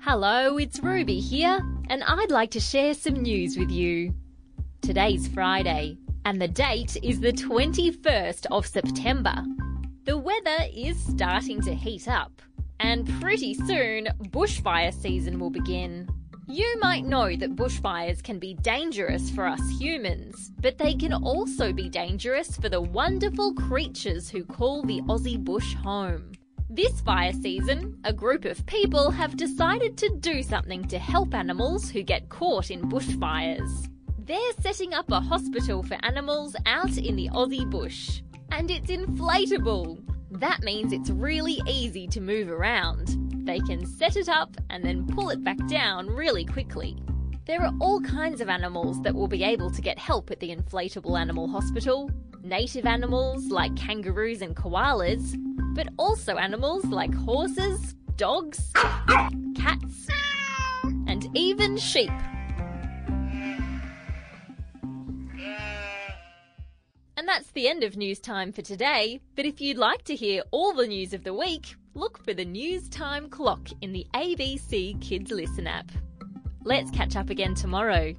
Hello, it's Ruby here, and I'd like to share some news with you. Today's Friday, and the date is the 21st of September. The weather is starting to heat up, and pretty soon bushfire season will begin. You might know that bushfires can be dangerous for us humans, but they can also be dangerous for the wonderful creatures who call the Aussie bush home. This fire season, a group of people have decided to do something to help animals who get caught in bushfires. They're setting up a hospital for animals out in the Aussie bush. And it's inflatable. That means it's really easy to move around. They can set it up and then pull it back down really quickly. There are all kinds of animals that will be able to get help at the inflatable animal hospital. Native animals like kangaroos and koalas, but also animals like horses, dogs, cats, and even sheep. And that's the end of news time for today. But if you'd like to hear all the news of the week, look for the News Time clock in the ABC Kids Listen app. Let's catch up again tomorrow.